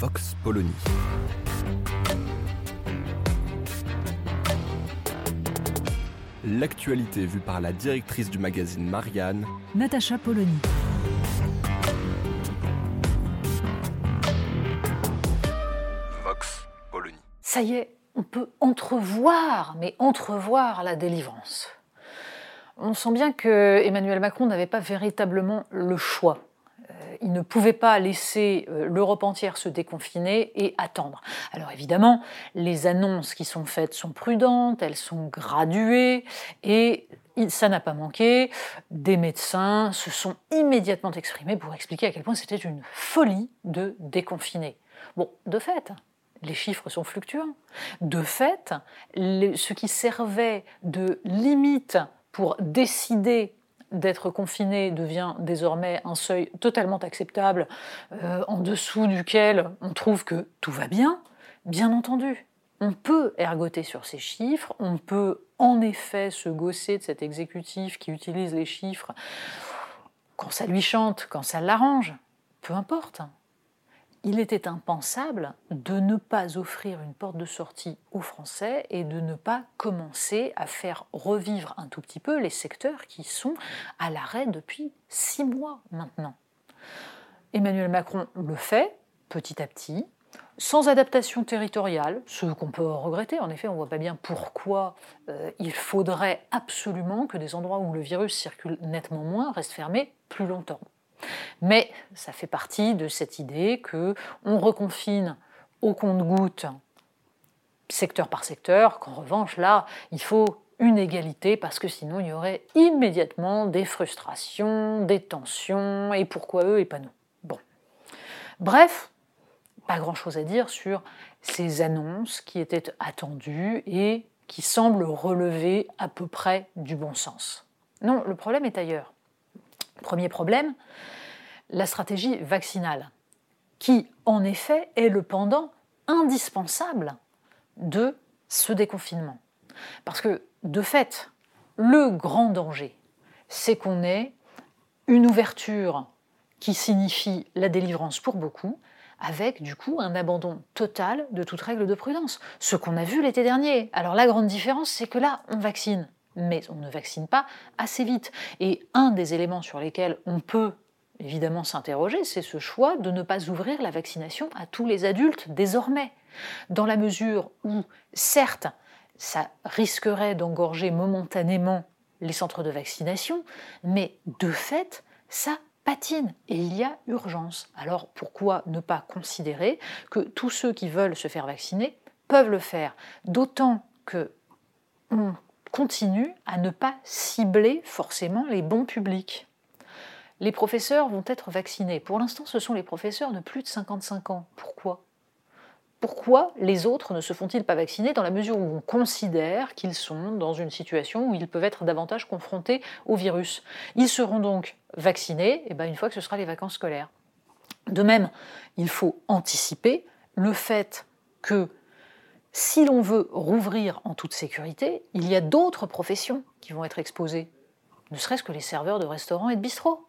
Vox Polony. L'actualité vue par la directrice du magazine Marianne, Natacha Polony. Vox Polony. Ça y est, on peut entrevoir, mais entrevoir la délivrance. On sent bien que Emmanuel Macron n'avait pas véritablement le choix. Euh, Il ne pouvait pas laisser euh, l'Europe entière se déconfiner et attendre. Alors évidemment, les annonces qui sont faites sont prudentes, elles sont graduées et ça n'a pas manqué. Des médecins se sont immédiatement exprimés pour expliquer à quel point c'était une folie de déconfiner. Bon, de fait, les chiffres sont fluctuants. De fait, ce qui servait de limite pour décider d'être confiné devient désormais un seuil totalement acceptable, euh, en dessous duquel on trouve que tout va bien. Bien entendu, on peut ergoter sur ces chiffres, on peut en effet se gausser de cet exécutif qui utilise les chiffres quand ça lui chante, quand ça l'arrange, peu importe il était impensable de ne pas offrir une porte de sortie aux Français et de ne pas commencer à faire revivre un tout petit peu les secteurs qui sont à l'arrêt depuis six mois maintenant. Emmanuel Macron le fait petit à petit, sans adaptation territoriale, ce qu'on peut regretter. En effet, on ne voit pas bien pourquoi euh, il faudrait absolument que des endroits où le virus circule nettement moins restent fermés plus longtemps. Mais ça fait partie de cette idée que on reconfine au compte-goutte, secteur par secteur, qu'en revanche, là, il faut une égalité parce que sinon il y aurait immédiatement des frustrations, des tensions, et pourquoi eux et pas nous. Bon. Bref, pas grand-chose à dire sur ces annonces qui étaient attendues et qui semblent relever à peu près du bon sens. Non, le problème est ailleurs. Premier problème, la stratégie vaccinale, qui en effet est le pendant indispensable de ce déconfinement. Parce que de fait, le grand danger, c'est qu'on ait une ouverture qui signifie la délivrance pour beaucoup, avec du coup un abandon total de toute règle de prudence. Ce qu'on a vu l'été dernier. Alors la grande différence, c'est que là, on vaccine, mais on ne vaccine pas assez vite. Et un des éléments sur lesquels on peut évidemment s'interroger, c'est ce choix de ne pas ouvrir la vaccination à tous les adultes désormais. Dans la mesure où, certes, ça risquerait d'engorger momentanément les centres de vaccination, mais de fait, ça patine et il y a urgence. Alors pourquoi ne pas considérer que tous ceux qui veulent se faire vacciner peuvent le faire D'autant que continue à ne pas cibler forcément les bons publics. Les professeurs vont être vaccinés. Pour l'instant, ce sont les professeurs de plus de 55 ans. Pourquoi? Pourquoi les autres ne se font-ils pas vacciner dans la mesure où on considère qu'ils sont dans une situation où ils peuvent être davantage confrontés au virus? Ils seront donc vaccinés et ben, une fois que ce sera les vacances scolaires. De même, il faut anticiper le fait que si l'on veut rouvrir en toute sécurité, il y a d'autres professions qui vont être exposées, ne serait-ce que les serveurs de restaurants et de bistrots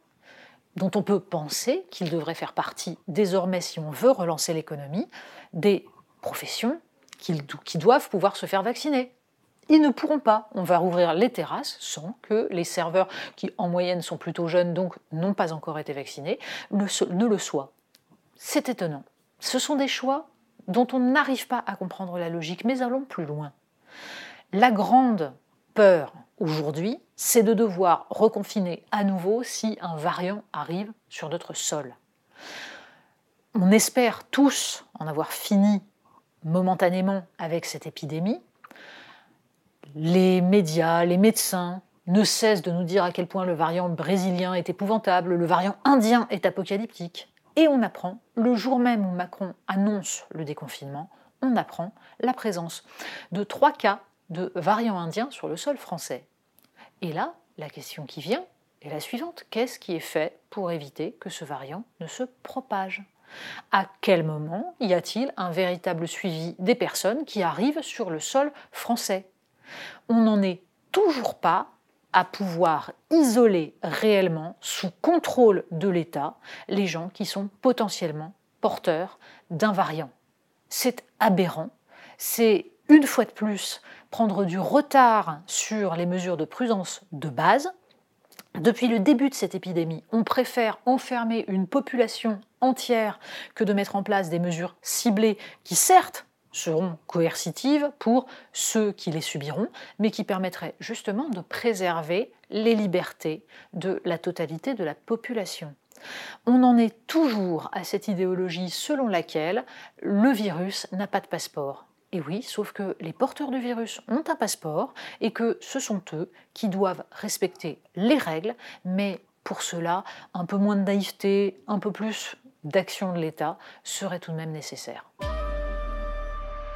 dont on peut penser qu'ils devraient faire partie désormais, si on veut relancer l'économie, des professions qui, doivent pouvoir se faire vacciner. Ils ne pourront pas. On va rouvrir les terrasses sans que les serveurs, qui en moyenne sont plutôt jeunes, donc n'ont pas encore été vaccinés, ne le soient. C'est étonnant. Ce sont des choix dont on n'arrive pas à comprendre la logique, mais allons plus loin. La grande peur aujourd'hui, c'est de devoir reconfiner à nouveau si un variant arrive sur notre sol. On espère tous en avoir fini momentanément avec cette épidémie. Les médias, les médecins ne cesse de nous dire à quel point le variant brésilien est épouvantable, le variant indien est apocalyptique. Et on apprend, le jour même où Macron annonce le déconfinement, on apprend la présence de trois cas de variants indiens sur le sol français. Et là, la question qui vient est la suivante. Qu'est-ce qui est fait pour éviter que ce variant ne se propage? À quel moment y a-t-il un véritable suivi des personnes qui arrivent sur le sol français? On n'en est toujours pas à pouvoir isoler réellement, sous contrôle de l'État, les gens qui sont potentiellement porteurs d'un variant. C'est aberrant, c'est une fois de plus prendre du retard sur les mesures de prudence de base. Depuis le début de cette épidémie, on préfère enfermer une population entière que de mettre en place des mesures ciblées qui certes seront coercitives pour ceux qui les subiront, mais qui permettraient justement de préserver les libertés de la totalité de la population. On en est toujours à cette idéologie selon laquelle le virus n'a pas de passeport. Et oui, sauf que les porteurs du virus ont un passeport et que ce sont eux qui doivent respecter les règles, mais pour cela, un peu moins de naïveté, un peu plus d'action de l'État serait tout de même nécessaire.